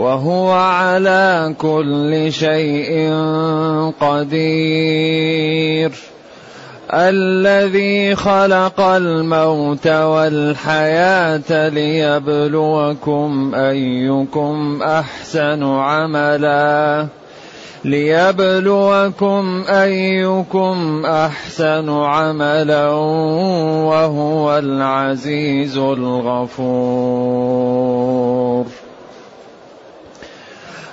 وهو على كل شيء قدير. الذي خلق الموت والحياة ليبلوكم أيكم أحسن عملا. ليبلوكم أيكم أحسن عملا وهو العزيز الغفور.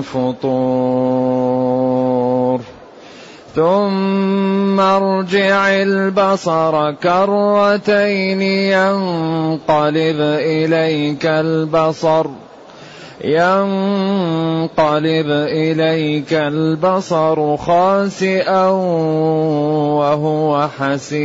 فطور. ثم ارجع البصر كرتين ينقلب إليك البصر. ينقلب إليك البصر خاسئا وهو حسير.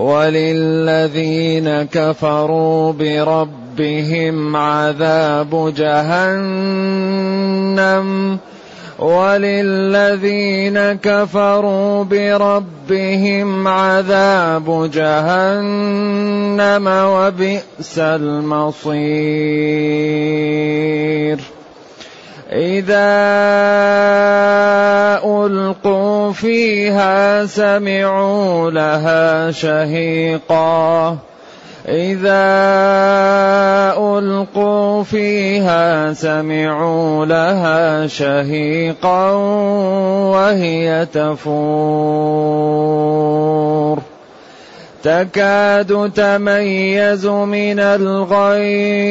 وللذين كفروا بربهم عذاب جهنم وللذين كفروا بربهم عذاب جهنم وبئس المصير. إذا ألقوا فيها سمعوا لها شهيقا. إذا ألقوا فيها سمعوا لها شهيقا وهي تفور. تكاد تميز من الغيظ.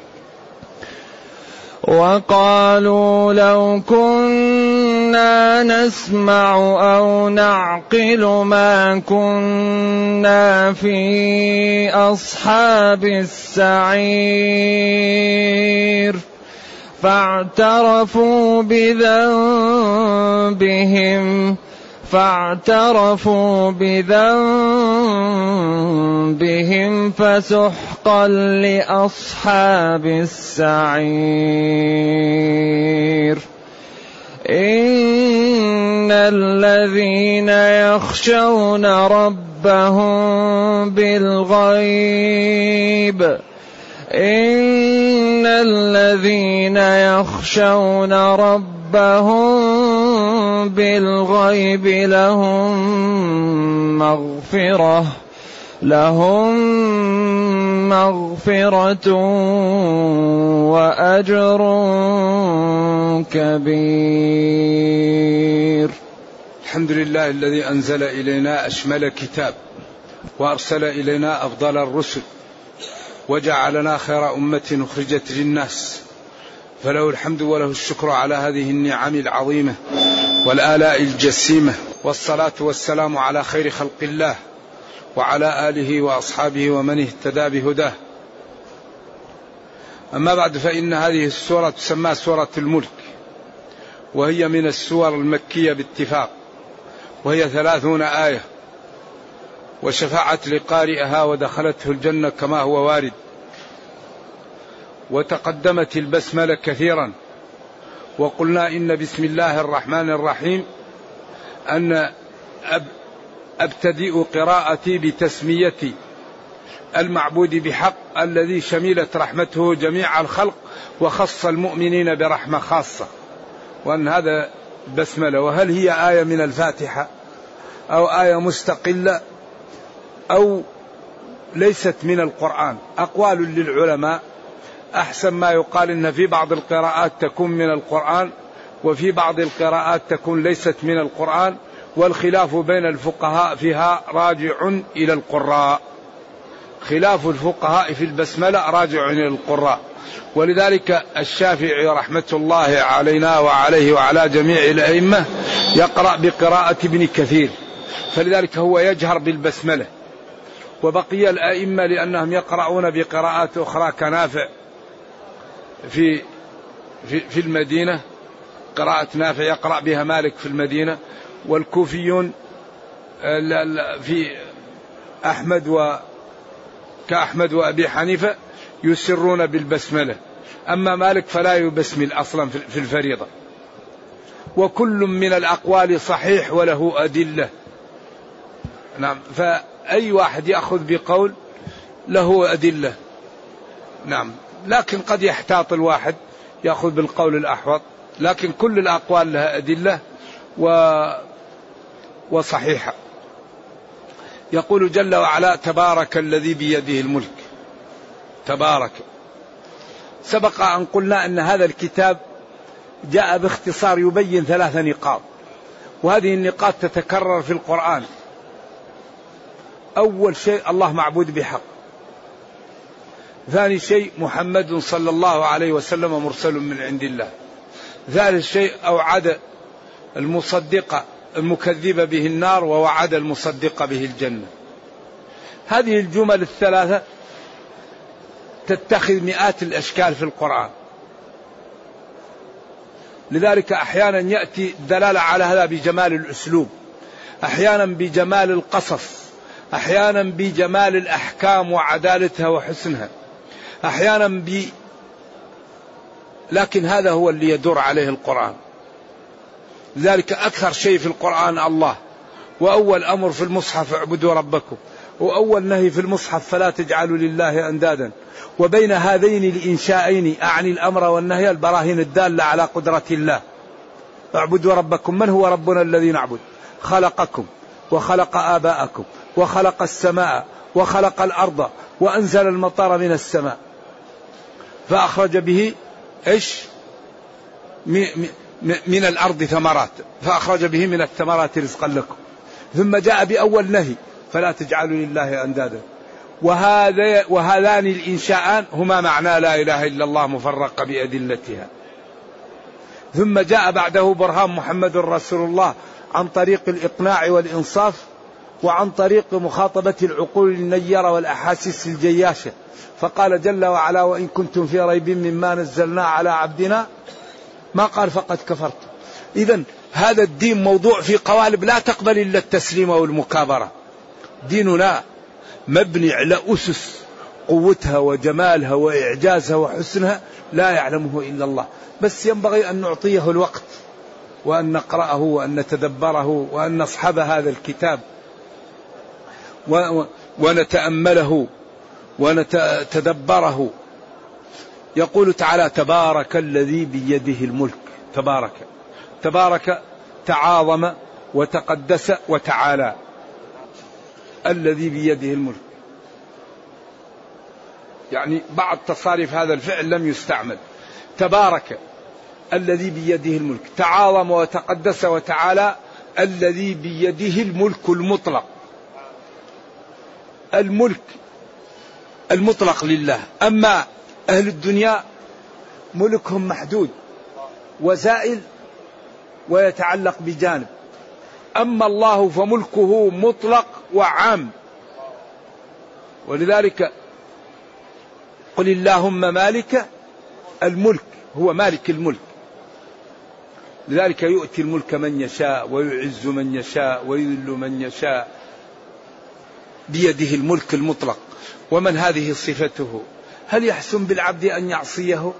وقالوا لو كنا نسمع أو نعقل ما كنا في أصحاب السعير فاعترفوا بذنبهم فاعترفوا بذنبهم فسحقا لأصحاب السعير. إن الذين يخشون ربهم بالغيب. إن الذين يخشون ربهم بالغيب لهم مغفرة. لهم مغفرة وأجر كبير. الحمد لله الذي أنزل إلينا أشمل كتاب وأرسل إلينا أفضل الرسل وجعلنا خير أمة أخرجت للناس. فله الحمد وله الشكر على هذه النعم العظيمة والآلاء الجسيمة والصلاة والسلام على خير خلق الله. وعلى آله وأصحابه ومن اهتدى بهداه. أما بعد فإن هذه السورة تسمى سورة الملك وهي من السور المكية باتفاق وهي ثلاثون آية وشفعت لقارئها ودخلته الجنة كما هو وارد. وتقدمت البسملة كثيرا وقلنا إن بسم الله الرحمن الرحيم أن أبتدئ قراءتي بتسمية المعبود بحق الذي شملت رحمته جميع الخلق وخص المؤمنين برحمة خاصة. وأن هذا بسملة. وهل هي آية من الفاتحة؟ أو آية مستقلة؟ أو ليست من القرآن؟ أقوال للعلماء. أحسن ما يقال إن في بعض القراءات تكون من القرآن وفي بعض القراءات تكون ليست من القرآن. والخلاف بين الفقهاء فيها راجع إلى القراء. خلاف الفقهاء في البسملة راجع إلى القراء. ولذلك الشافعي رحمة الله علينا وعليه وعلى جميع الأئمة يقرأ بقراءة ابن كثير. فلذلك هو يجهر بالبسملة. وبقي الأئمة لأنهم يقرؤون بقراءات أخرى كنافع في في, في المدينة. قراءة نافع يقرأ بها مالك في المدينة. والكوفيون في أحمد و كأحمد وأبي حنيفة يسرون بالبسملة. أما مالك فلا يبسمل أصلا في الفريضة. وكل من الأقوال صحيح وله أدلة. نعم فأي واحد يأخذ بقول له أدلة. نعم لكن قد يحتاط الواحد يأخذ بالقول الأحوط. لكن كل الأقوال لها أدلة و وصحيحة. يقول جل وعلا تبارك الذي بيده الملك. تبارك. سبق أن قلنا أن هذا الكتاب جاء باختصار يبين ثلاث نقاط وهذه النقاط تتكرر في القرآن. أول شيء الله معبود بحق. ثاني شيء محمد صلى الله عليه وسلم مرسل من عند الله. ثالث شيء أوعد المصدقة المكذب به النار ووعد المصدق به الجنة. هذه الجمل الثلاثة تتخذ مئات الأشكال في القرآن. لذلك أحيانا يأتي الدلالة على هذا بجمال الأسلوب أحيانا بجمال القصص أحيانا بجمال الأحكام وعدالتها وحسنها أحيانا ب لكن هذا هو اللي يدور عليه القرآن. لذلك أكثر شيء في القرآن الله. وأول أمر في المصحف اعبدوا ربكم. وأول نهي في المصحف فلا تجعلوا لله أندادا. وبين هذين الإنشائين أعني الأمر والنهي البراهين الدالة على قدرة الله. اعبدوا ربكم. من هو ربنا الذي نعبد؟ خلقكم. وخلق آباءكم. وخلق السماء. وخلق الأرض. وأنزل المطر من السماء. فأخرج به إيش؟ من الأرض ثمرات فأخرج به من الثمرات رزقا لكم. ثم جاء بأول نهي فلا تجعلوا لله أندادا. وهذا وهذان الإنشاءان هما معنى لا إله إلا الله مفرق بأدلتها. ثم جاء بعده برهان محمد رسول الله عن طريق الإقناع والإنصاف وعن طريق مخاطبة العقول النيرة والأحاسيس الجياشة. فقال جل وعلا وإن كنتم في ريب مما نزلنا على عبدنا ما قال فقد كفرت. إذا هذا الدين موضوع في قوالب لا تقبل إلا التسليم والمكابرة. ديننا مبني على أسس قوتها وجمالها وإعجازها وحسنها لا يعلمه إلا الله. بس ينبغي أن نعطيه الوقت وأن نقرأه وأن نتدبره وأن نصحب هذا الكتاب ونتأمله ونتدبره يقول تعالى تبارك الذي بيده الملك. تبارك. تبارك تعاظم وتقدس وتعالى. الذي بيده الملك. يعني بعض تصاريف هذا الفعل لم يستعمل. تبارك الذي بيده الملك. تعاظم وتقدس وتعالى. الذي بيده الملك المطلق. الملك المطلق لله. أما أهل الدنيا ملكهم محدود وزائل ويتعلق بجانب. أما الله فملكه مطلق وعام. ولذلك قل اللهم مالك الملك هو مالك الملك. لذلك يؤتي الملك من يشاء ويعز من يشاء ويذل من يشاء. بيده الملك المطلق. ومن هذه صفته؟ هل يحسن بالعبد أن يعصيه؟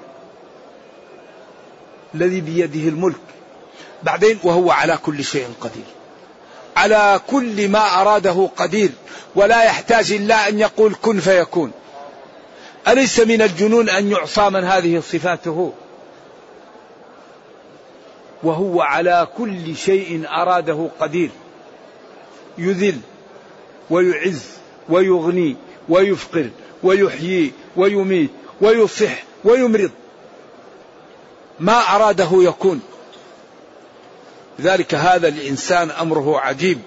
الذي بيده الملك. بعدين وهو على كل شيء قدير. على كل ما أراده قدير. ولا يحتاج إلا أن يقول كن فيكون. أليس من الجنون أن يعصى من هذه صفاته؟ وهو على كل شيء أراده قدير. يذل ويعز ويغني ويفقر ويحيي ويميت ويصح ويمرض. ما أراده يكون. ذلك هذا الإنسان أمره عجيب.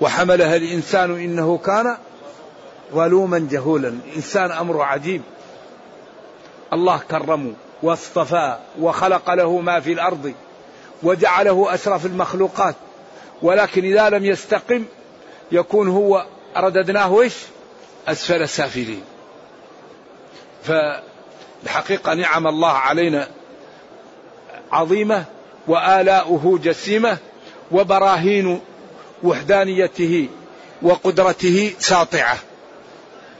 وحملها الإنسان إنه كان ظلوما جهولا. الإنسان امره عجيب. الله كرمه واصطفاه وخلق له ما في الأرض وجعله أشرف المخلوقات. ولكن إذا لم يستقم يكون هو رددناه إيش؟ أسفل سافلين. فالحقيقة نعم الله علينا عظيمة وآلاؤه جسيمة وبراهين وحدانيته وقدرته ساطعة.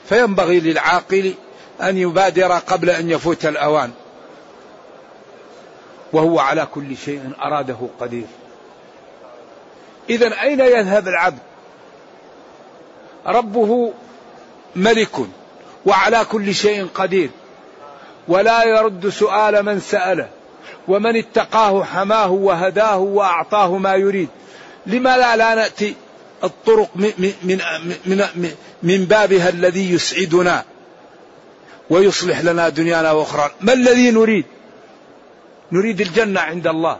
فينبغي للعاقل أن يبادر قبل أن يفوت الأوان. وهو على كل شيء أراده قدير إذا أين يذهب العبد ربه ملك وعلى كل شيء قدير ولا يرد سؤال من سأله ومن اتقاه حماه وهداه وأعطاه ما يريد. لماذا لا نأتي الطرق من, من, من, من بابها الذي يسعدنا ويصلح لنا دنيانا وأخرى ما الذي نريد؟ نريد الجنة عند الله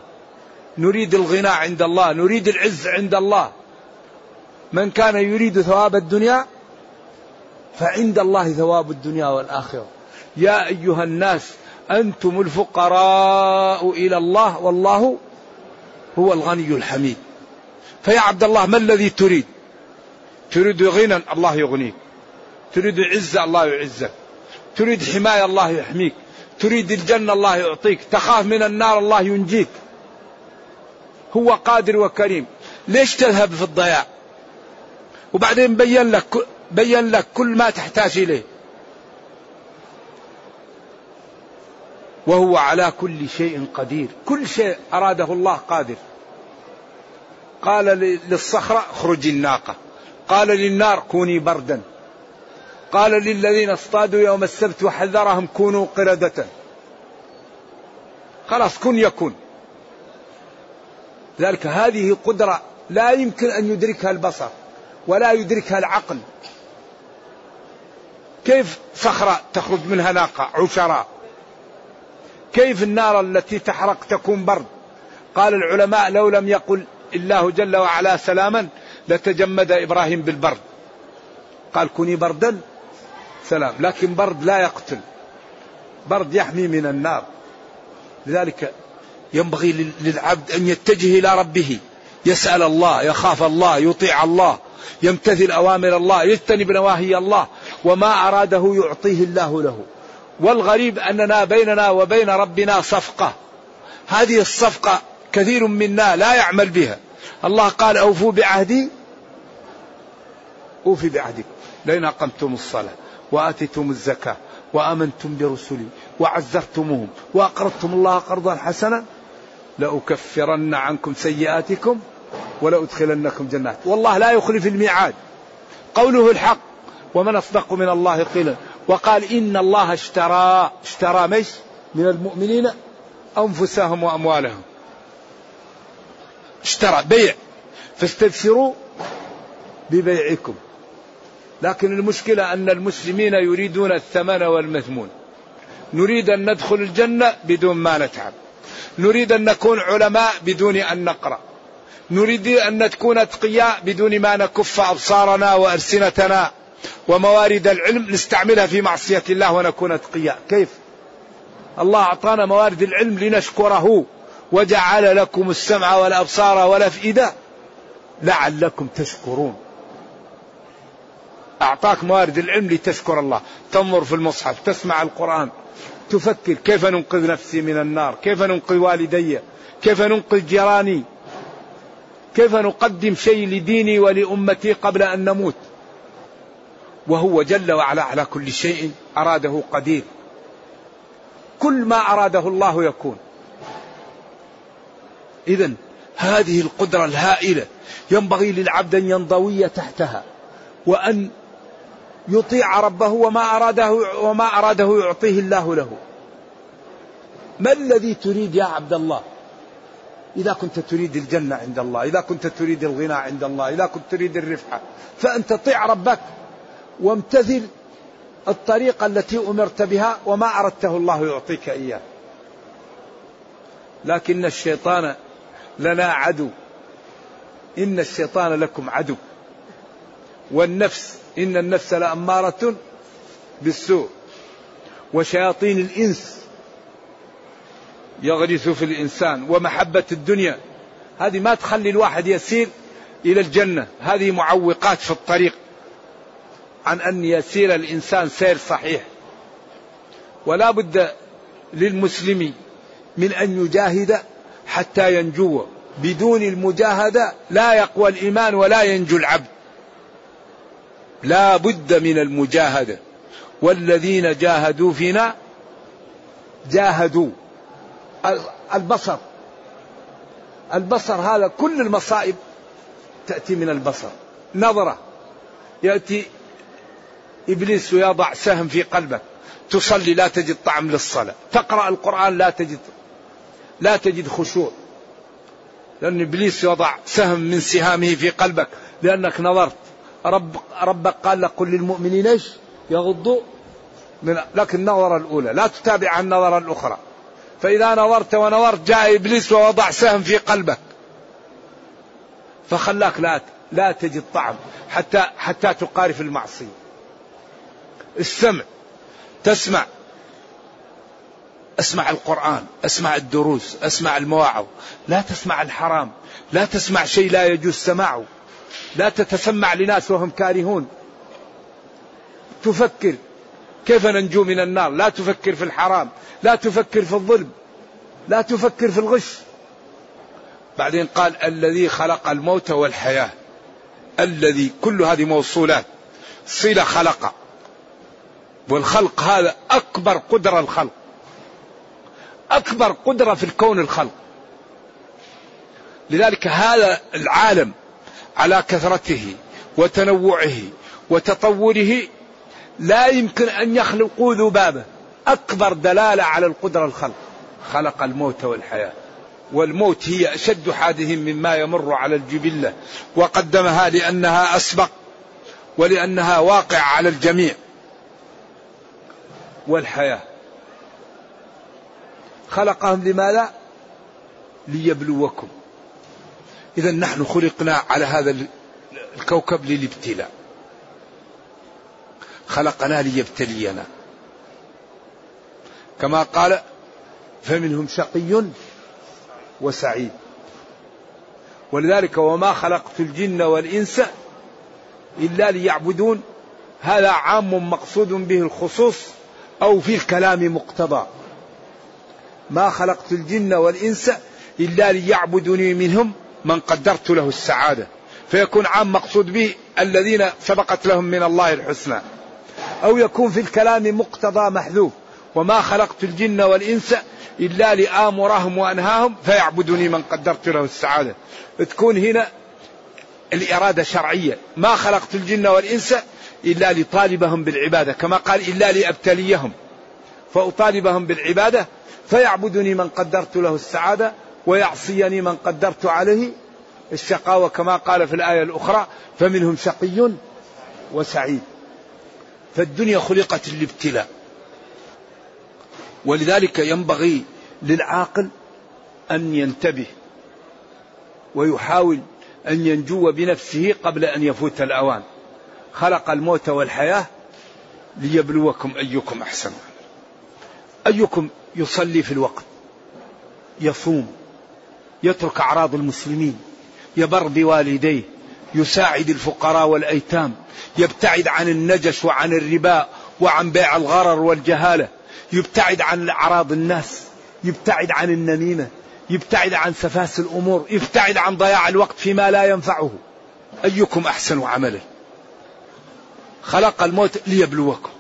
نريد الغنى عند الله نريد العز عند الله. من كان يريد ثواب الدنيا فعند الله ثواب الدنيا والآخرة. يا أيها الناس أنتم الفقراء إلى الله والله هو الغني الحميد. فيا عبد الله ما الذي تريد؟ تريد غنى الله يغنيك. تريد عزة الله يعزك. تريد حماية الله يحميك. تريد الجنة الله يعطيك. تخاف من النار الله ينجيك. هو قادر وكريم. ليش تذهب في الضياع؟ وبعدين بين لك بين لك كل ما تحتاج إليه. وهو على كل شيء قدير. كل شيء أراده الله قادر. قال للصخرة اخرج الناقة. قال للنار كوني بردا. قال للذين اصطادوا يوم السبت وحذرهم كونوا قردة. خلاص كن يكون. ذلك هذه قدرة لا يمكن أن يدركها البصر ولا يدركها العقل. كيف صخرة تخرج منها ناقة عشراء؟ كيف النار التي تحرق تكون برد؟ قال العلماء لو لم يقل الله جل وعلا سلاما لتجمد إبراهيم بالبرد. قال كوني بردا سلام لكن برد لا يقتل. برد يحمي من النار. لذلك ينبغي للعبد أن يتجه إلى ربه. يسأل الله يخاف الله يطيع الله يمتثل أوامر الله يجتنب نواهي الله. وما أراده يعطيه الله له. والغريب أننا بيننا وبين ربنا صفقة. هذه الصفقة كثير منا لا يعمل بها. الله قال أوفوا بعهدي. أوفي بعهدكم لئن أقمتم الصلاة وآتيتم الزكاة وآمنتم برسلي وعزرتموهم وأقرضتم الله قرضا حسنا لأكفرن عنكم سيئاتكم ولأدخلنكم جنات. والله لا يخلف الميعاد. قوله الحق. ومن أصدق من الله قيلا. وقال إن الله اشترى اشترى مش؟ من المؤمنين أنفسهم وأموالهم. اشترى بيع. فاستبشروا ببيعكم. لكن المشكلة أن المسلمين يريدون الثمن والمثمون. نريد أن ندخل الجنة بدون ما نتعب. نريد أن نكون علماء بدون أن نقرأ. نريد أن نكون أتقياء بدون ما نكف أبصارنا وألسنتنا. وموارد العلم نستعملها في معصية الله ونكون أتقياء. كيف؟ الله أعطانا موارد العلم لنشكره وجعل لكم السمع والأبصار والأفئدة لعلكم تشكرون. أعطاك موارد العلم لتشكر الله. تنظر في المصحف تسمع القرآن تفكر كيف ننقذ نفسي من النار كيف ننقذ والدي كيف ننقذ جيراني كيف نقدم شيء لديني ولأمتي قبل أن نموت. وهو جل وعلا على كل شيء أراده قدير كل ما أراده الله يكون إذا هذه القدرة الهائلة ينبغي للعبد أن ينضوي تحتها وأن يطيع ربه وما أراده وما أراده يعطيه الله له. ما الذي تريد يا عبد الله؟ إذا كنت تريد الجنة عند الله، إذا كنت تريد الغنى عند الله، إذا كنت تريد الرفعة، فأنت طيع ربك وامتثل الطريقة التي أمرت بها وما أردته الله يعطيك إياه. لكن الشيطان لنا عدو. إن الشيطان لكم عدو. والنفس إن النفس لأمارة بالسوء وشياطين الإنس يغرس في الإنسان ومحبة الدنيا هذه ما تخلي الواحد يسير إلى الجنة هذه معوقات في الطريق عن أن يسير الإنسان سير صحيح. ولا بد للمسلم من أن يجاهد حتى ينجو. بدون المجاهدة لا يقوى الإيمان ولا ينجو العبد. لا بد من المجاهدة. والذين جاهدوا فينا جاهدوا. البصر. البصر هذا كل المصائب تأتي من البصر. نظرة. يأتي إبليس ويضع سهم في قلبك. تصلي لا تجد طعم للصلاة. تقرأ القرآن لا تجد لا تجد خشوع. لأن إبليس يضع سهم من سهامه في قلبك. لأنك نظرت. رب ربك قال لك قل للمؤمنين إيش؟ يغضوا من لكن النظرة الأولى. لا تتابع النظرة الأخرى. فإذا نظرت ونظرت جاء إبليس ووضع سهم في قلبك. فخلاك لا لا تجد طعم. حتى حتى تقارف المعصية. السمع. تسمع. أسمع القرآن أسمع الدروس أسمع المواعظ. لا تسمع الحرام. لا تسمع شيء لا يجوز سماعه. لا تتسمع لناس وهم كارهون. تفكر. كيف ننجو من النار؟ لا تفكر في الحرام. لا تفكر في الظلم. لا تفكر في الغش. بعدين قال الذي خلق الموت والحياة. الذي كل هذه موصولات. صلة خلق. والخلق هذا أكبر قدرة الخلق. أكبر قدرة في الكون الخلق. لذلك هذا العالم على كثرته وتنوعه وتطوره لا يمكن أن يخلقوا ذبابة. أكبر دلالة على القدرة الخلق. خلق الموت والحياة. والموت هي أشد حادث مما يمر على الجبلة وقدمها لأنها أسبق ولأنها واقع على الجميع. والحياة. خلقهم لماذا؟ ليبلوكم. إذا نحن خلقنا على هذا الكوكب للابتلاء. خلقنا ليبتلينا. كما قال فمنهم شقي وسعيد. ولذلك وما خلقت الجن والإنس إلا ليعبدون. هذا عام مقصود به الخصوص أو في الكلام مقتضى. ما خلقت الجن والإنس إلا ليعبدوني منهم من قدرت له السعادة. فيكون عام مقصود به الذين سبقت لهم من الله الحسنى. أو يكون في الكلام مقتضى محذوف. وما خلقت الجن والإنس إلا لآمرهم وأنهاهم فيعبدوني من قدرت له السعادة. تكون هنا الإرادة شرعية. ما خلقت الجن والإنس إلا لطالبهم بالعبادة كما قال إلا لأبتليهم. فأطالبهم بالعبادة فيعبدني من قدرت له السعادة ويعصيني من قدرت عليه الشقاوة كما قال في الآية الأخرى فمنهم شقي وسعيد. فالدنيا خلقت للابتلاء. ولذلك ينبغي للعاقل أن ينتبه ويحاول أن ينجو بنفسه قبل أن يفوت الأوان. خلق الموت والحياة ليبلوكم أيكم أحسن. أيكم يصلي في الوقت يصوم يترك أعراض المسلمين يبر بوالديه يساعد الفقراء والأيتام يبتعد عن النجش وعن الربا وعن بيع الغرر والجهالة يبتعد عن أعراض الناس يبتعد عن النميمة يبتعد عن سفاس الأمور يبتعد عن ضياع الوقت فيما لا ينفعه. أيكم أحسن عملا خلق الموت ليبلوكم.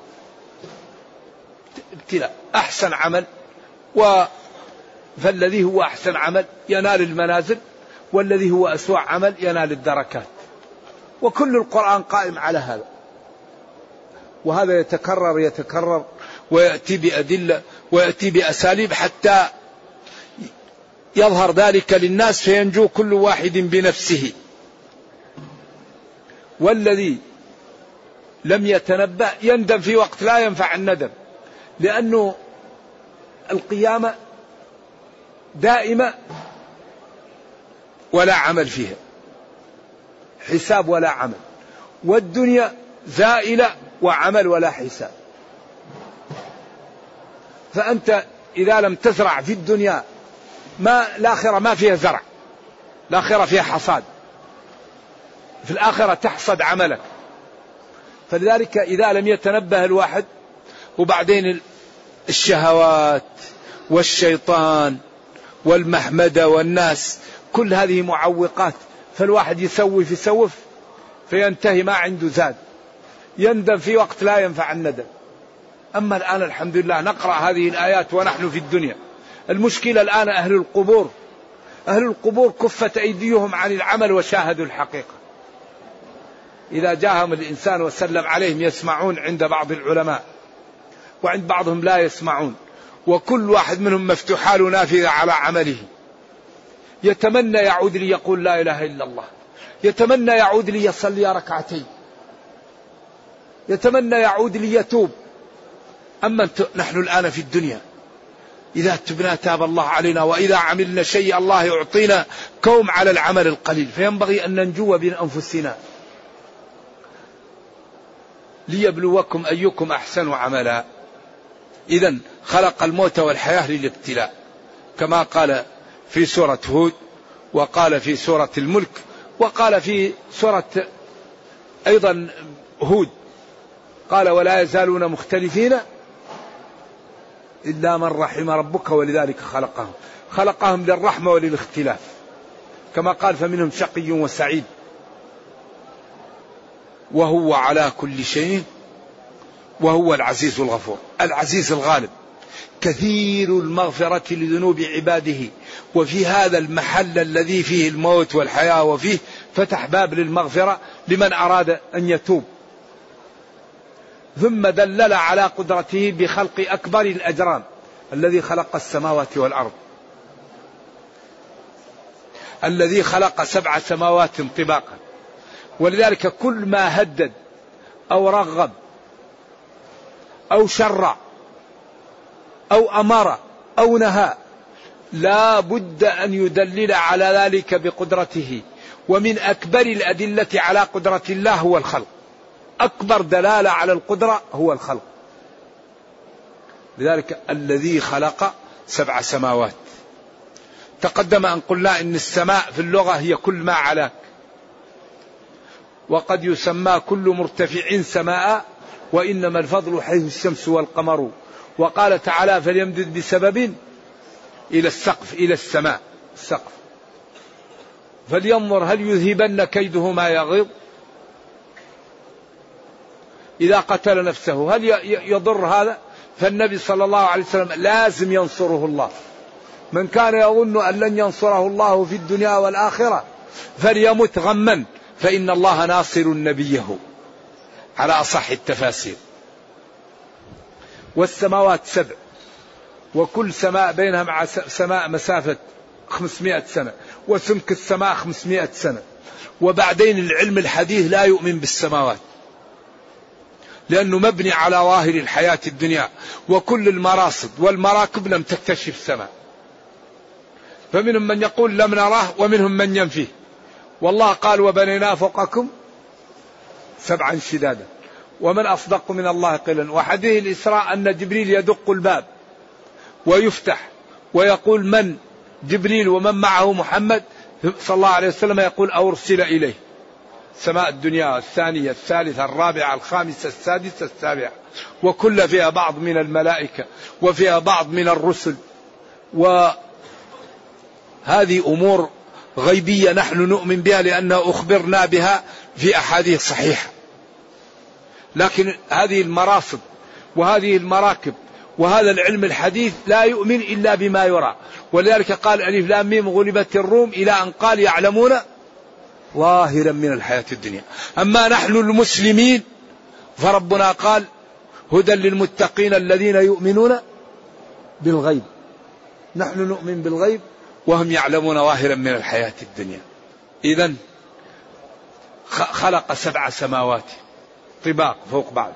ابتلاء أحسن عمل و فالذي هو أحسن عمل ينال المنازل والذي هو أسوأ عمل ينال الدركات. وكل القرآن قائم على هذا. وهذا يتكرر يتكرر ويأتي بأدلة ويأتي بأساليب حتى يظهر ذلك للناس فينجو كل واحد بنفسه. والذي لم يتنبأ يندم في وقت لا ينفع الندم. لأنه القيامة دائمة ولا عمل فيها. حساب ولا عمل. والدنيا زائلة وعمل ولا حساب. فأنت إذا لم تزرع في الدنيا ما الآخرة ما فيها زرع. الآخرة فيها حصاد. في الآخرة تحصد عملك. فلذلك إذا لم يتنبه الواحد وبعدين الشهوات والشيطان والمحمدة والناس كل هذه معوقات فالواحد يسوف يسوف فينتهي ما عنده زاد. يندم في وقت لا ينفع الندم. أما الآن الحمد لله نقرأ هذه الآيات ونحن في الدنيا. المشكلة الآن أهل القبور. أهل القبور كفت أيديهم عن العمل وشاهدوا الحقيقة. إذا جاءهم الإنسان وسلم عليهم يسمعون عند بعض العلماء وعند بعضهم لا يسمعون وكل واحد منهم مفتوحة له نافذة على عمله. يتمنى يعود لي يقول لا إله إلا الله. يتمنى يعود لي يصلي ركعتين. يتمنى يعود لي يتوب. أما نحن الآن في الدنيا. إذا تبنا تاب الله علينا وإذا عملنا شيء الله يعطينا كوم على العمل القليل. فينبغي أن ننجو بين أنفسنا. ليبلوكم أيكم أحسن عملا. إذا خلق الموت والحياة للابتلاء. كما قال في سورة هود وقال في سورة الملك وقال في سورة أيضا هود. قال ولا يزالون مختلفين إلا من رحم ربك ولذلك خلقهم. خلقهم للرحمة وللاختلاف. كما قال فمنهم شقي وسعيد. وهو على كل شيء وهو العزيز الغفور العزيز الغالب. كثير المغفرة لذنوب عباده. وفي هذا المحل الذي فيه الموت والحياة وفيه فتح باب للمغفرة لمن أراد أن يتوب. ثم دلل على قدرته بخلق أكبر الأجرام الذي خلق السماوات والأرض. الذي خلق سبع سماوات طباقا. ولذلك كل ما هدد أو رغب أو شرع أو أمر أو نهى لا بد أن يدلل على ذلك بقدرته ومن أكبر الأدلة على قدرة الله هو الخلق. أكبر دلالة على القدرة هو الخلق. لذلك الذي خلق سبع سماوات. تقدم أن قلنا إن السماء في اللغة هي كل ما علاك وقد يسمى كل مرتفع سماء وإنما الفضل حيث الشمس والقمر. وقال تعالى فليمدد بسبب إلى السقف إلى السماء السقف. فلينظر هل يذهبن كيده ما يغيظ. إذا قتل نفسه هل يضر هذا؟ فالنبي صلى الله عليه وسلم لازم ينصره الله. من كان يظن أن لن ينصره الله في الدنيا والآخرة فليمت غما. فإن الله ناصر نبيه. على أصح التفاسير. والسماوات سبع. وكل سماء بينها مع سماء مسافة خمسمائة سنة. وسمك السماء خمسمائة سنة. وبعدين العلم الحديث لا يؤمن بالسماوات. لأنه مبني على ظاهر الحياة الدنيا. وكل المراصد والمراكب لم تكتشف السماء. فمنهم من يقول لم نراه ومنهم من ينفيه. والله قال وبنينا فوقكم سبعا شدادا. ومن أصدق من الله قيلا. وحديث الإسراء أن جبريل يدق الباب ويفتح ويقول من جبريل ومن معه محمد؟ صلى الله عليه وسلم يقول أرسل إليه. سماء الدنيا الثانية الثالثة الرابعة الخامسة السادسة السابعة. وكل فيها بعض من الملائكة وفيها بعض من الرسل. وهذه أمور غيبية نحن نؤمن بها لأنه أخبرنا بها في أحاديث صحيحة. لكن هذه المراصد وهذه المراكب وهذا العلم الحديث لا يؤمن إلا بما يرى. ولذلك قال ألف لام ميم غلبت الروم إلى أن قال يعلمون ظاهرا من الحياة الدنيا. أما نحن المسلمين فربنا قال هدى للمتقين الذين يؤمنون بالغيب. نحن نؤمن بالغيب وهم يعلمون ظاهرا من الحياة الدنيا. إذا خلق سبع سماوات طباق فوق بعض.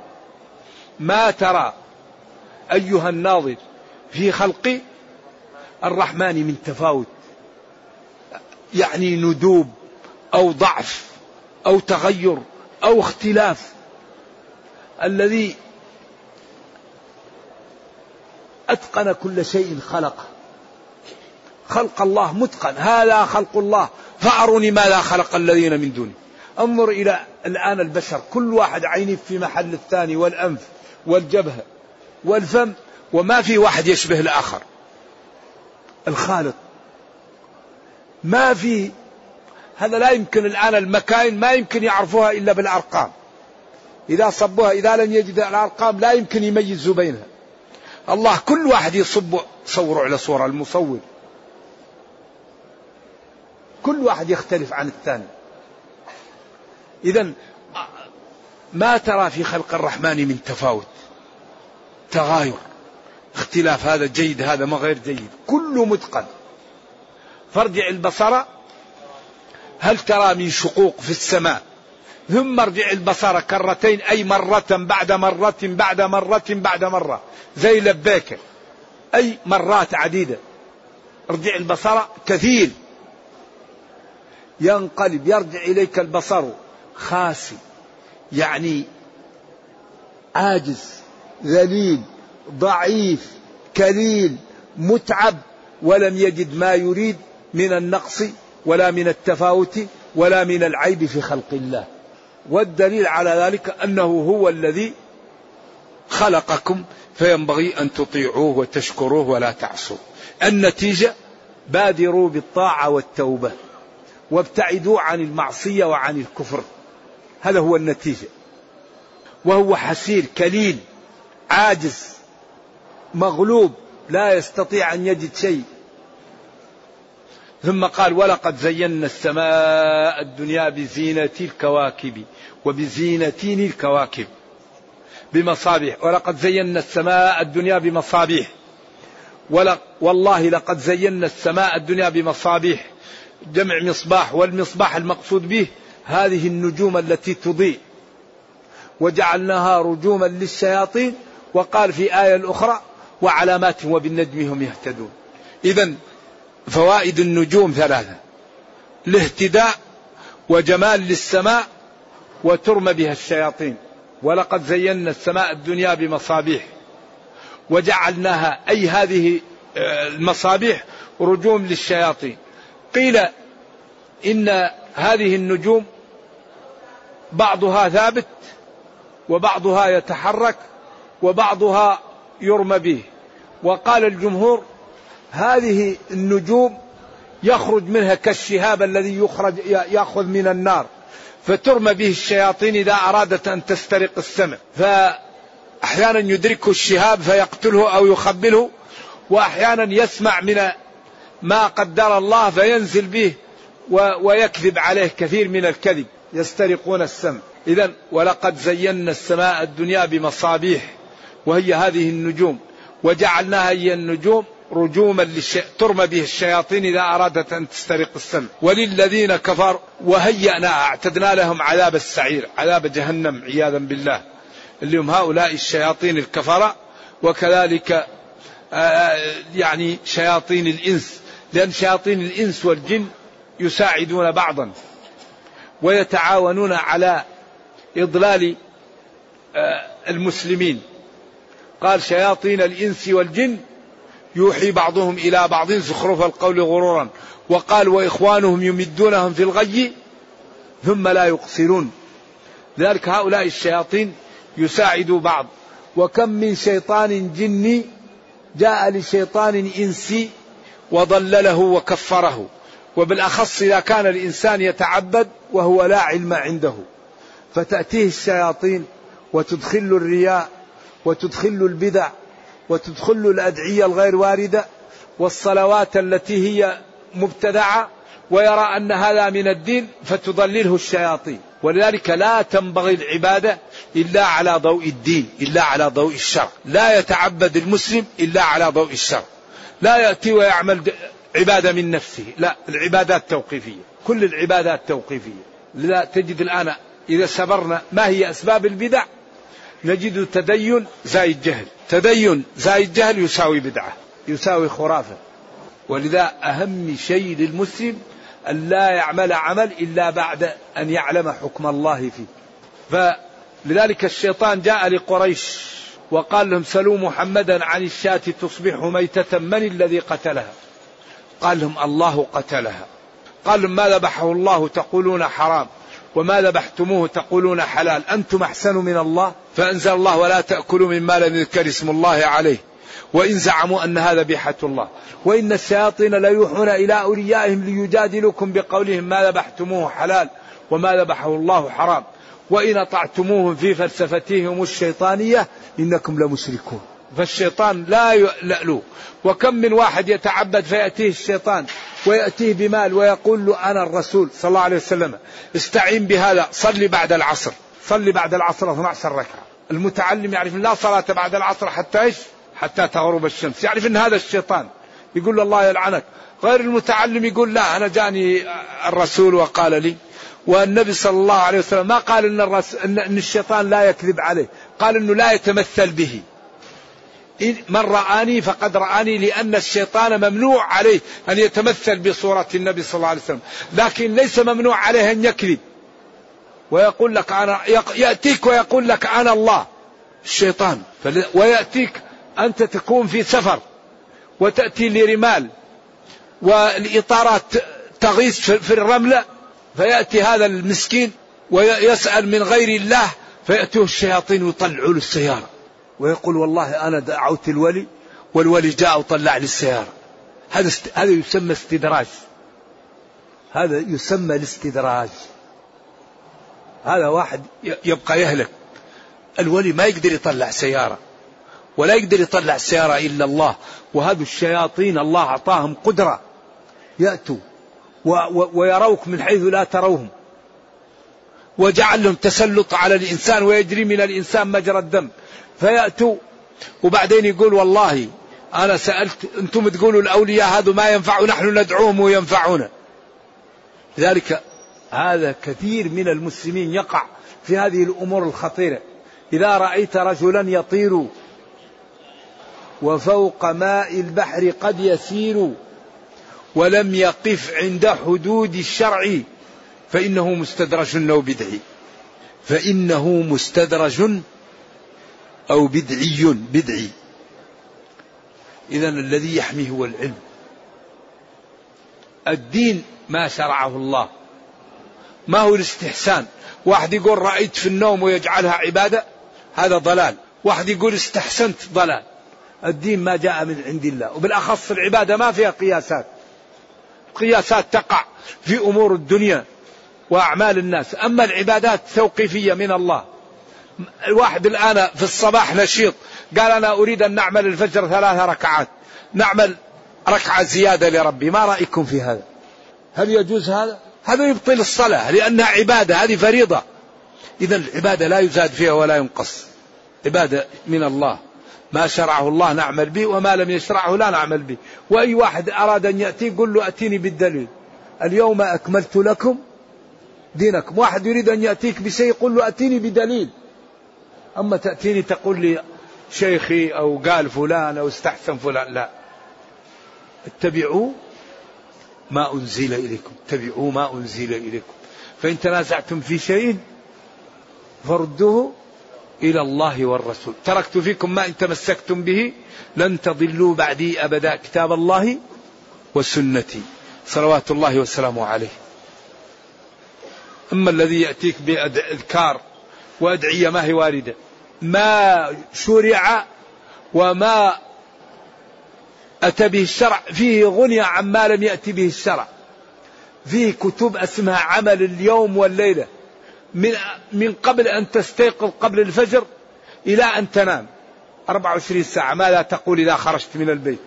ما ترى أيها الناظر في خلق الرحمن من تفاوت يعني ندوب أو ضعف أو تغير أو اختلاف. الذي أتقن كل شيء خلقه. خلق الله متقن هذا خلق الله. فأروني ماذا خلق الذين من دونه انظر إلى الآن البشر كل واحد عينه في محل الثاني والأنف والجبهة والفم وما في واحد يشبه الآخر. الخالق. ما في هذا لا يمكن الآن المكاين ما يمكن يعرفوها إلا بالأرقام. إذا صبوها إذا لم يجد الأرقام لا يمكن يميزوا بينها. الله كل واحد يصب صوره على صورة المصور. كل واحد يختلف عن الثاني. إذا ما ترى في خلق الرحمن من تفاوت؟ تغاير. اختلاف هذا جيد هذا ما غير جيد. كله متقن. فارجع البصر هل ترى من شقوق في السماء؟ ثم ارجع البصر كرتين أي مرة بعد مرة بعد مرة بعد مرة. زي لبيك. أي مرات عديدة. ارجع البصر كثير ينقلب يرجع إليك البصر. خاسي. يعني عاجز ذليل ضعيف كليل متعب. ولم يجد ما يريد من النقص ولا من التفاوت ولا من العيب في خلق الله. والدليل على ذلك أنه هو الذي خلقكم فينبغي أن تطيعوه وتشكروه ولا تعصوا النتيجة بادروا بالطاعة والتوبة. وابتعدوا عن المعصية وعن الكفر. هذا هو النتيجة. وهو حسير كليل عاجز مغلوب لا يستطيع أن يجد شيء. ثم قال ولقد زينا السماء الدنيا بزينة الكواكب وبزينة الكواكب بمصابيح. ولقد زينا السماء الدنيا بمصابيح. والله لقد زينا السماء الدنيا بمصابيح. جمع مصباح والمصباح المقصود به هذه النجوم التي تضيء. وجعلناها رجوما للشياطين وقال في آية أخرى وعلامات وبالنجم هم يهتدون. إذا فوائد النجوم ثلاثة الاهتداء وجمال للسماء وترمى بها الشياطين. ولقد زينا السماء الدنيا بمصابيح. وجعلناها أي هذه آه، المصابيح رجوم للشياطين. قيل إن هذه النجوم بعضها ثابت وبعضها يتحرك وبعضها يرمى به. وقال الجمهور هذه النجوم يخرج منها كالشهاب الذي يخرج يأخذ من النار فترمى به الشياطين إذا أرادت أن تسترق السمع فأحيانا يدركه الشهاب فيقتله أو يخبله وأحيانا يسمع من ما قدر الله فينزل به ويكذب عليه كثير من الكذب. يسترقون السمع. اذا ولقد زينا السماء الدنيا بمصابيح وهي هذه النجوم. وجعلناها هي النجوم رجوما للش... ترمى به الشياطين إذا أرادت أن تسترق السمع. وللذين كفروا وهيأنا أعتدنا لهم عذاب السعير عذاب جهنم عياذا بالله. اللي هم هؤلاء الشياطين الكفرة وكذلك يعني شياطين الإنس. لأن شياطين الإنس والجن يساعدون بعضا ويتعاونون على إضلال المسلمين. قال شياطين الإنس والجن يوحي بعضهم إلى بعض زخرف القول غرورا. وقال وإخوانهم يمدونهم في الغي ثم لا يقصرون. لذلك هؤلاء الشياطين يساعدوا بعض. وكم من شيطان جني جاء لشيطان إنسي وضلله وكفره. وبالأخص إذا كان الإنسان يتعبد وهو لا علم عنده. فتأتيه الشياطين وتدخل الرياء وتدخل البدع وتدخل الأدعية الغير واردة والصلوات التي هي مبتدعة ويرى أن هذا من الدين فتضلله الشياطين. ولذلك لا تنبغي العبادة إلا على ضوء الدين إلا على ضوء الشرع لا يتعبد المسلم إلا على ضوء الشرع لا يأتي ويعمل عبادة من نفسه. لا العبادات توقيفية. كل العبادات توقيفية. لذا تجد الآن إذا سبرنا ما هي أسباب البدع؟ نجد تدين زايد جهل. تدين زايد جهل يساوي بدعة يساوي خرافة. ولذا أهم شيء للمسلم أن لا يعمل عمل إلا بعد أن يعلم حكم الله فيه. فلذلك الشيطان جاء لقريش. وقال لهم سلوا محمدا عن الشاة تصبح ميتة من الذي قتلها؟ قال لهم الله قتلها. قال لهم ما ذبحه الله تقولون حرام وما ذبحتموه تقولون حلال. أنتم أحسن من الله؟ فأنزل الله ولا تأكلوا مما لم يذكر اسم الله عليه. وإن زعموا أن هذا بيحة الله. وإن الشياطين ليوحون إلى أوليائهم ليجادلوكم بقولهم ما ذبحتموه حلال وما ذبحه الله حرام. وإن أطعتموهم في فلسفتهم الشيطانية إنكم لمشركون. فالشيطان لا يألو وكم من واحد يتعبد فيأتيه الشيطان ويأتيه بمال ويقول له أنا الرسول صلى الله عليه وسلم استعين بهذا صلي بعد العصر. صلي بعد العصر 12 ركعة. المتعلم يعرف لا صلاة بعد العصر حتى إيش؟ حتى تغرب الشمس. يعرف أن هذا الشيطان. يقول له الله يلعنك. غير المتعلم يقول لا أنا جاني الرسول وقال لي. والنبي صلى الله عليه وسلم ما قال إن, الرس... إن الشيطان لا يكذب عليه. قال إنه لا يتمثل به. من رآني فقد رآني لأن الشيطان ممنوع عليه أن يتمثل بصورة النبي صلى الله عليه وسلم. لكن ليس ممنوع عليه أن يكذب. ويقول لك أنا يأتيك ويقول لك أنا الله. الشيطان. ويأتيك أنت تكون في سفر. وتأتي لرمال. والإطارات تغيث في الرملة. فيأتي هذا المسكين ويسأل من غير الله فيأتيه الشياطين ويطلعوا له السيارة ويقول والله أنا دعوت الولي والولي جاء وطلع لي السيارة. هذا هذا يسمى استدراج. هذا يسمى الاستدراج. هذا واحد يبقى يهلك. الولي ما يقدر يطلع سيارة ولا يقدر يطلع سيارة إلا الله. وهذا الشياطين الله أعطاهم قدرة. يأتوا. ويروك من حيث لا تروهم. وجعل لهم تسلط على الإنسان ويجري من الإنسان مجرى الدم. فيأتوا. وبعدين يقول والله أنا سألت أنتم تقولوا الأولياء هذا ما ينفع نحن ندعوهم وينفعون لذلك هذا كثير من المسلمين يقع في هذه الأمور الخطيرة. إذا رأيت رجلا يطير وفوق ماء البحر قد يسير ولم يقف عند حدود الشرع فإنه مستدرج أو بدعي. فإنه مستدرج أو بدعي بدعي. إذا الذي يحميه هو العلم. الدين ما شرعه الله. ما هو الاستحسان؟ واحد يقول رأيت في النوم ويجعلها عبادة هذا ضلال. واحد يقول استحسنت ضلال. الدين ما جاء من عند الله. وبالأخص العبادة ما فيها قياسات. قياسات تقع في أمور الدنيا وأعمال الناس. أما العبادات توقيفية من الله. الواحد الآن في الصباح نشيط. قال أنا أريد أن نعمل الفجر ثلاث ركعات. نعمل ركعة زيادة لربي. ما رأيكم في هذا؟ هل يجوز هذا؟ هذا يبطل الصلاة لأنها عبادة هذه فريضة. إذا العبادة لا يزاد فيها ولا ينقص. عبادة من الله. ما شرعه الله نعمل به وما لم يشرعه لا نعمل به. وأي واحد أراد أن يأتي قل له أتيني بالدليل. اليوم أكملت لكم دينكم. واحد يريد أن يأتيك بشيء قل له أتيني بدليل. أما تأتيني تقول لي شيخي أو قال فلان أو استحسن فلان. لا. اتبعوا ما أنزل إليكم. اتبعوا ما أنزل إليكم. فإن تنازعتم في شيء فردوه إلى الله والرسول. تركت فيكم ما إن تمسكتم به لن تضلوا بعدي أبدا. كتاب الله وسنتي. صلوات الله وسلامه عليه. أما الذي يأتيك بأذكار وأدعية ما هي واردة. ما شرع وما أتى به الشرع. فيه غني عما لم يأتي به الشرع. فيه كتب أسمها عمل اليوم والليلة. من, من قبل أن تستيقظ قبل الفجر إلى أن تنام. 24 ساعة. ماذا تقول إذا خرجت من البيت.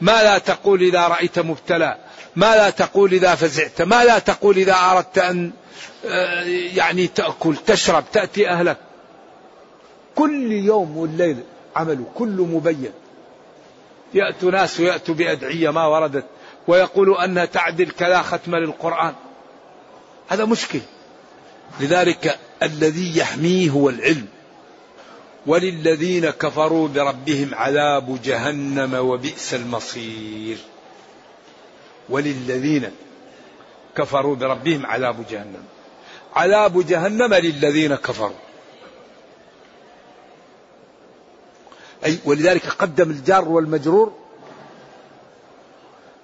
ماذا تقول إذا رأيت مبتلى. ماذا تقول إذا فزعت. ماذا تقول إذا أردت أن آه، يعني تأكل تشرب تأتي أهلك. كل يوم والليل عمله كله مبين. يأتوا ناس ويأتوا بأدعية ما وردت. ويقولوا أنها تعدل كذا ختم للقرآن. هذا مشكل. لذلك الذي يحميه هو العلم. وللذين كفروا بربهم عذاب جهنم وبئس المصير. وللذين كفروا بربهم عذاب جهنم. عذاب جهنم للذين كفروا. أي ولذلك قدم الجار والمجرور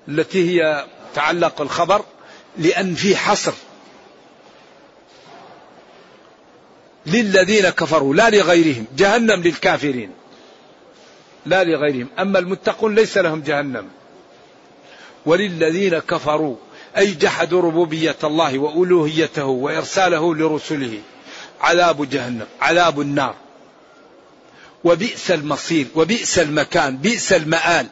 التي هي تعلق الخبر لأن في حصر. للذين كفروا لا لغيرهم جهنم للكافرين. لا لغيرهم. أما المتقون ليس لهم جهنم. وللذين كفروا أي جحدوا ربوبية الله وألوهيته وإرساله لرسله عذاب جهنم عذاب النار. وبئس المصير وبئس المكان بئس المآل.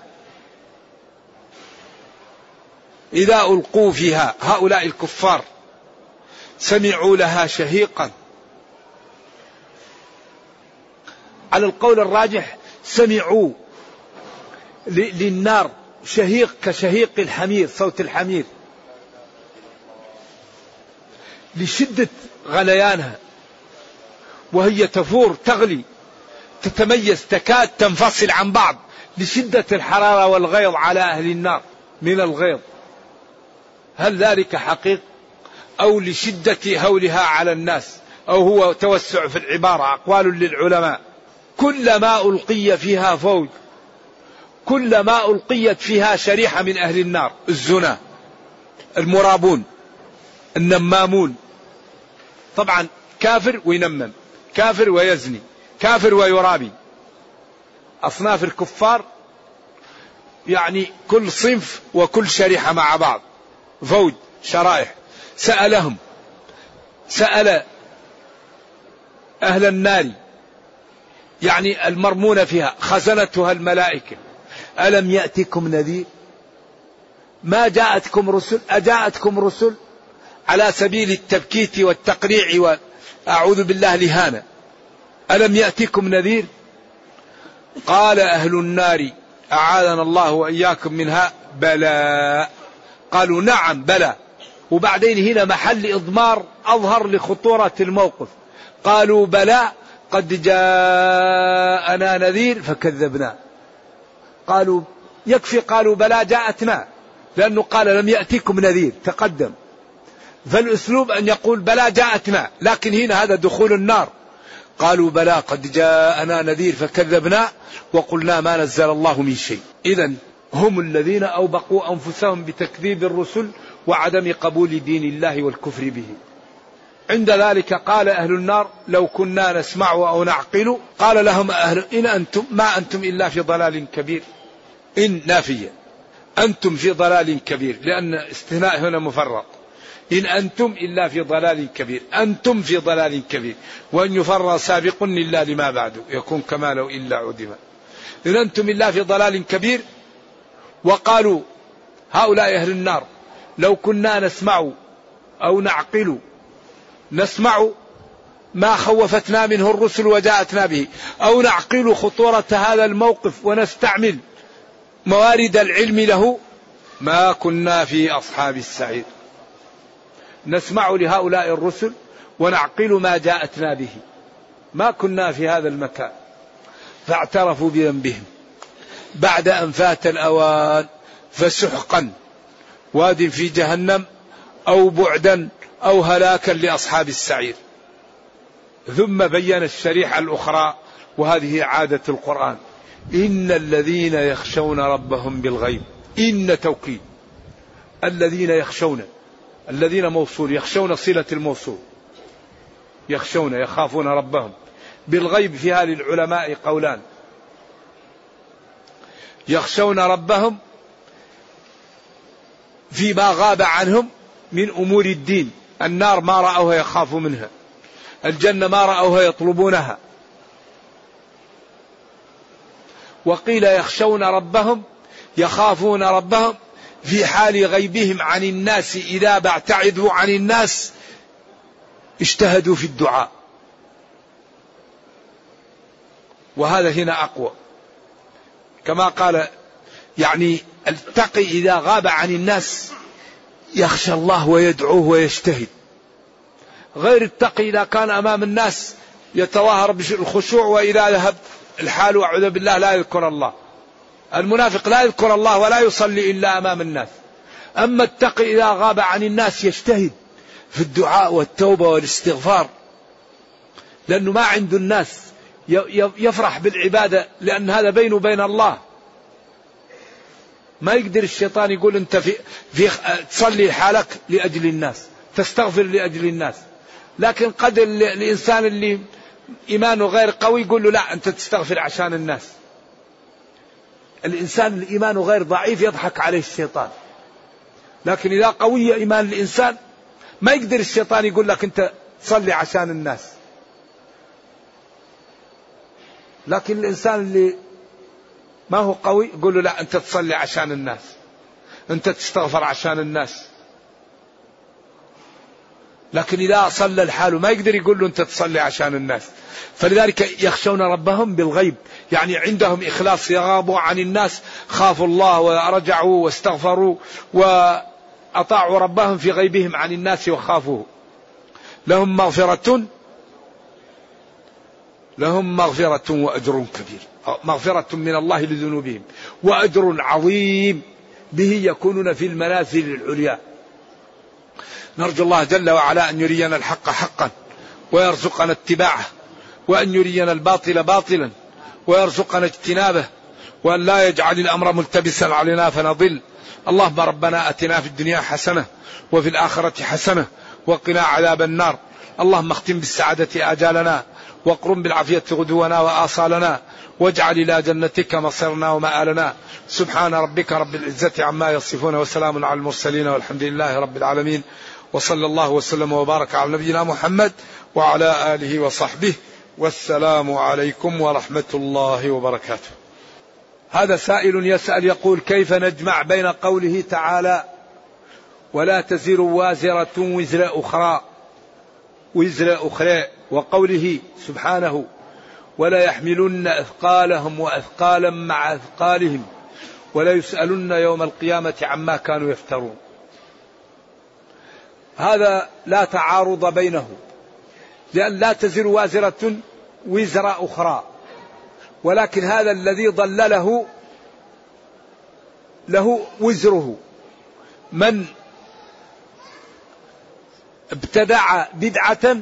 إذا ألقوا فيها هؤلاء الكفار سمعوا لها شهيقا على القول الراجح سمعوا للنار شهيق كشهيق الحمير صوت الحمير. لشدة غليانها وهي تفور تغلي تتميز تكاد تنفصل عن بعض لشدة الحرارة والغيظ على أهل النار من الغيظ. هل ذلك حقيق أو لشدة هولها على الناس أو هو توسع في العبارة أقوال للعلماء. كلما ألقي فيها فوج كلما ألقيت فيها شريحة من أهل النار الزنا المرابون النمامون. طبعا كافر وينمم كافر ويزني كافر ويرابي. أصناف الكفار يعني كل صنف وكل شريحة مع بعض. فوج شرائح. سألهم سأل أهل النار يعني المرمون فيها خزنتها الملائكة. ألم يأتكم نذير؟ ما جاءتكم رسل؟ أجاءتكم رسل على سبيل التبكيت والتقريع وأعوذ بالله لهانا. ألم يأتكم نذير؟ قال أهل النار أعاذنا الله وإياكم منها. بلى. قالوا نعم بلى. وبعدين هنا محل إضمار أظهر لخطورة الموقف. قالوا بلى قد جاءنا نذير فكذبنا. قالوا يكفي قالوا بلى جاءتنا لأنه قال لم يأتيكم نذير تقدم. فالأسلوب أن يقول بلى جاءتنا لكن هنا هذا دخول النار. قالوا بلى قد جاءنا نذير فكذبنا وقلنا ما نزل الله من شيء. إذا هم الذين أوبقوا أنفسهم بتكذيب الرسل وعدم قبول دين الله والكفر به. عند ذلك قال أهل النار لو كنا نسمع أو نعقل قال لهم أهل إن أنتم ما أنتم إلا في ضلال كبير. إن نافية. أنتم في ضلال كبير. لأن استثناء هنا مفرط. إن أنتم إلا في ضلال كبير. أنتم في ضلال كبير. وأن يفر سابق إلا لما بعد. يكون كما لو إلا عدم. إن أنتم إلا في ضلال كبير. وقالوا هؤلاء أهل النار لو كنا نسمع أو نعقل نسمع ما خوفتنا منه الرسل وجاءتنا به أو نعقل خطورة هذا الموقف ونستعمل موارد العلم له؟ ما كنا في أصحاب السعير. نسمع لهؤلاء الرسل ونعقل ما جاءتنا به. ما كنا في هذا المكان. فاعترفوا بذنبهم. بعد أن فات الأوان فسحقا واد في جهنم أو بعدا أو هلاكا لأصحاب السعير. ثم بين الشريحة الأخرى وهذه عادة القرآن. إن الذين يخشون ربهم بالغيب إن توكيد. الذين يخشون الذين موصول يخشون صلة الموصول. يخشون يخافون ربهم. بالغيب فيها للعلماء قولان. يخشون ربهم فيما غاب عنهم من أمور الدين. النار ما رأوها يخافوا منها. الجنة ما رأوها يطلبونها. وقيل يخشون ربهم يخافون ربهم في حال غيبهم عن الناس إذا ابتعدوا عن الناس اجتهدوا في الدعاء. وهذا هنا أقوى. كما قال يعني التقي إذا غاب عن الناس يخشى الله ويدعوه ويجتهد. غير التقي إذا كان أمام الناس يتظاهر بالخشوع وإذا ذهب الحال أعوذ بالله لا يذكر الله. المنافق لا يذكر الله ولا يصلي إلا أمام الناس. أما التقي إذا غاب عن الناس يجتهد في الدعاء والتوبة والاستغفار. لأنه ما عنده الناس. يفرح بالعبادة لأن هذا بينه وبين الله. ما يقدر الشيطان يقول أنت في, في تصلي حالك لأجل الناس تستغفر لأجل الناس. لكن قد الإنسان اللي إيمانه غير قوي يقول له لا أنت تستغفر عشان الناس. الإنسان اللي إيمانه غير ضعيف يضحك عليه الشيطان. لكن إذا قوي إيمان الإنسان ما يقدر الشيطان يقول لك أنت تصلي عشان الناس. لكن الإنسان اللي ما هو قوي؟ يقول له لا أنت تصلي عشان الناس. أنت تستغفر عشان الناس. لكن إذا صلى الحال ما يقدر يقول له أنت تصلي عشان الناس. فلذلك يخشون ربهم بالغيب. يعني عندهم إخلاص يغابوا عن الناس. خافوا الله ورجعوا واستغفروا وأطاعوا ربهم في غيبهم عن الناس وخافوه. لهم مغفرة لهم مغفرة وأجر كبير. مغفرة من الله لذنوبهم. وأجر عظيم به يكونون في المنازل العليا. نرجو الله جل وعلا أن يرينا الحق حقا ويرزقنا اتباعه وأن يرينا الباطل باطلا ويرزقنا اجتنابه وأن لا يجعل الأمر ملتبسا علينا فنضل. اللهم ربنا أتنا في الدنيا حسنة وفي الآخرة حسنة وقنا عذاب النار. اللهم اختم بالسعادة آجالنا واقرم بالعافية غدونا وآصالنا. واجعل إلى جنتك مصيرنا ومآلنا سبحان ربك رب العزة عما يصفون وسلام على المرسلين والحمد لله رب العالمين. وصلى الله وسلم وبارك على نبينا محمد وعلى آله وصحبه. والسلام عليكم ورحمة الله وبركاته. هذا سائل يسأل يقول كيف نجمع بين قوله تعالى ولا تزر وازرة وزر أخرى وزر أخرى وقوله سبحانه ولا يحملن أثقالهم وأثقالا مع أثقالهم ولا يسألن يوم القيامة عما كانوا يفترون. هذا لا تعارض بينه لأن لا تزر وازرة وزر أخرى ولكن هذا الذي ضلله له وزره. من ابتدع بدعة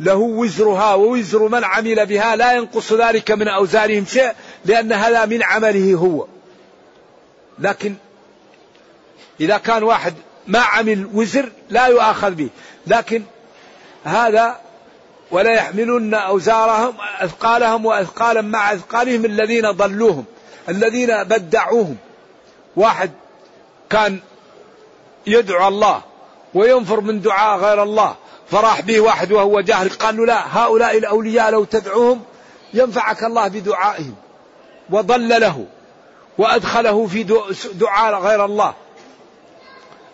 له وزرها ووزر من عمل بها لا ينقص ذلك من أوزارهم شيء لأن هذا من عمله هو. لكن إذا كان واحد ما عمل وزر لا يؤاخذ به. لكن هذا ولا يحملن أوزارهم أثقالهم وأثقالا مع أثقالهم الذين ضلوهم الذين بدعوهم. واحد كان يدعو الله وينفر من دعاء غير الله فراح به واحد وهو جاهل قال له لا هؤلاء الأولياء لو تدعوهم ينفعك الله بدعائهم. وضل له وأدخله في دعاء غير الله.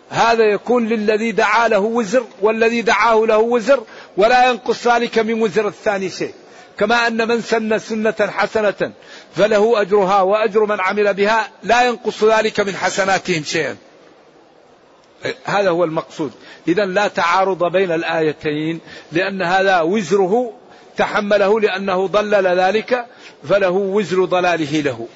هذا يكون للذي دعا له وزر والذي دعاه له وزر ولا ينقص ذلك من وزر الثاني شيء. كما أن من سن سنة حسنة فله أجرها وأجر من عمل بها لا ينقص ذلك من حسناتهم شيئا. هذا هو المقصود. إذا لا تعارض بين الآيتين لأن هذا وزره تحمله لأنه ضلل ذلك فله وزر ضلاله له.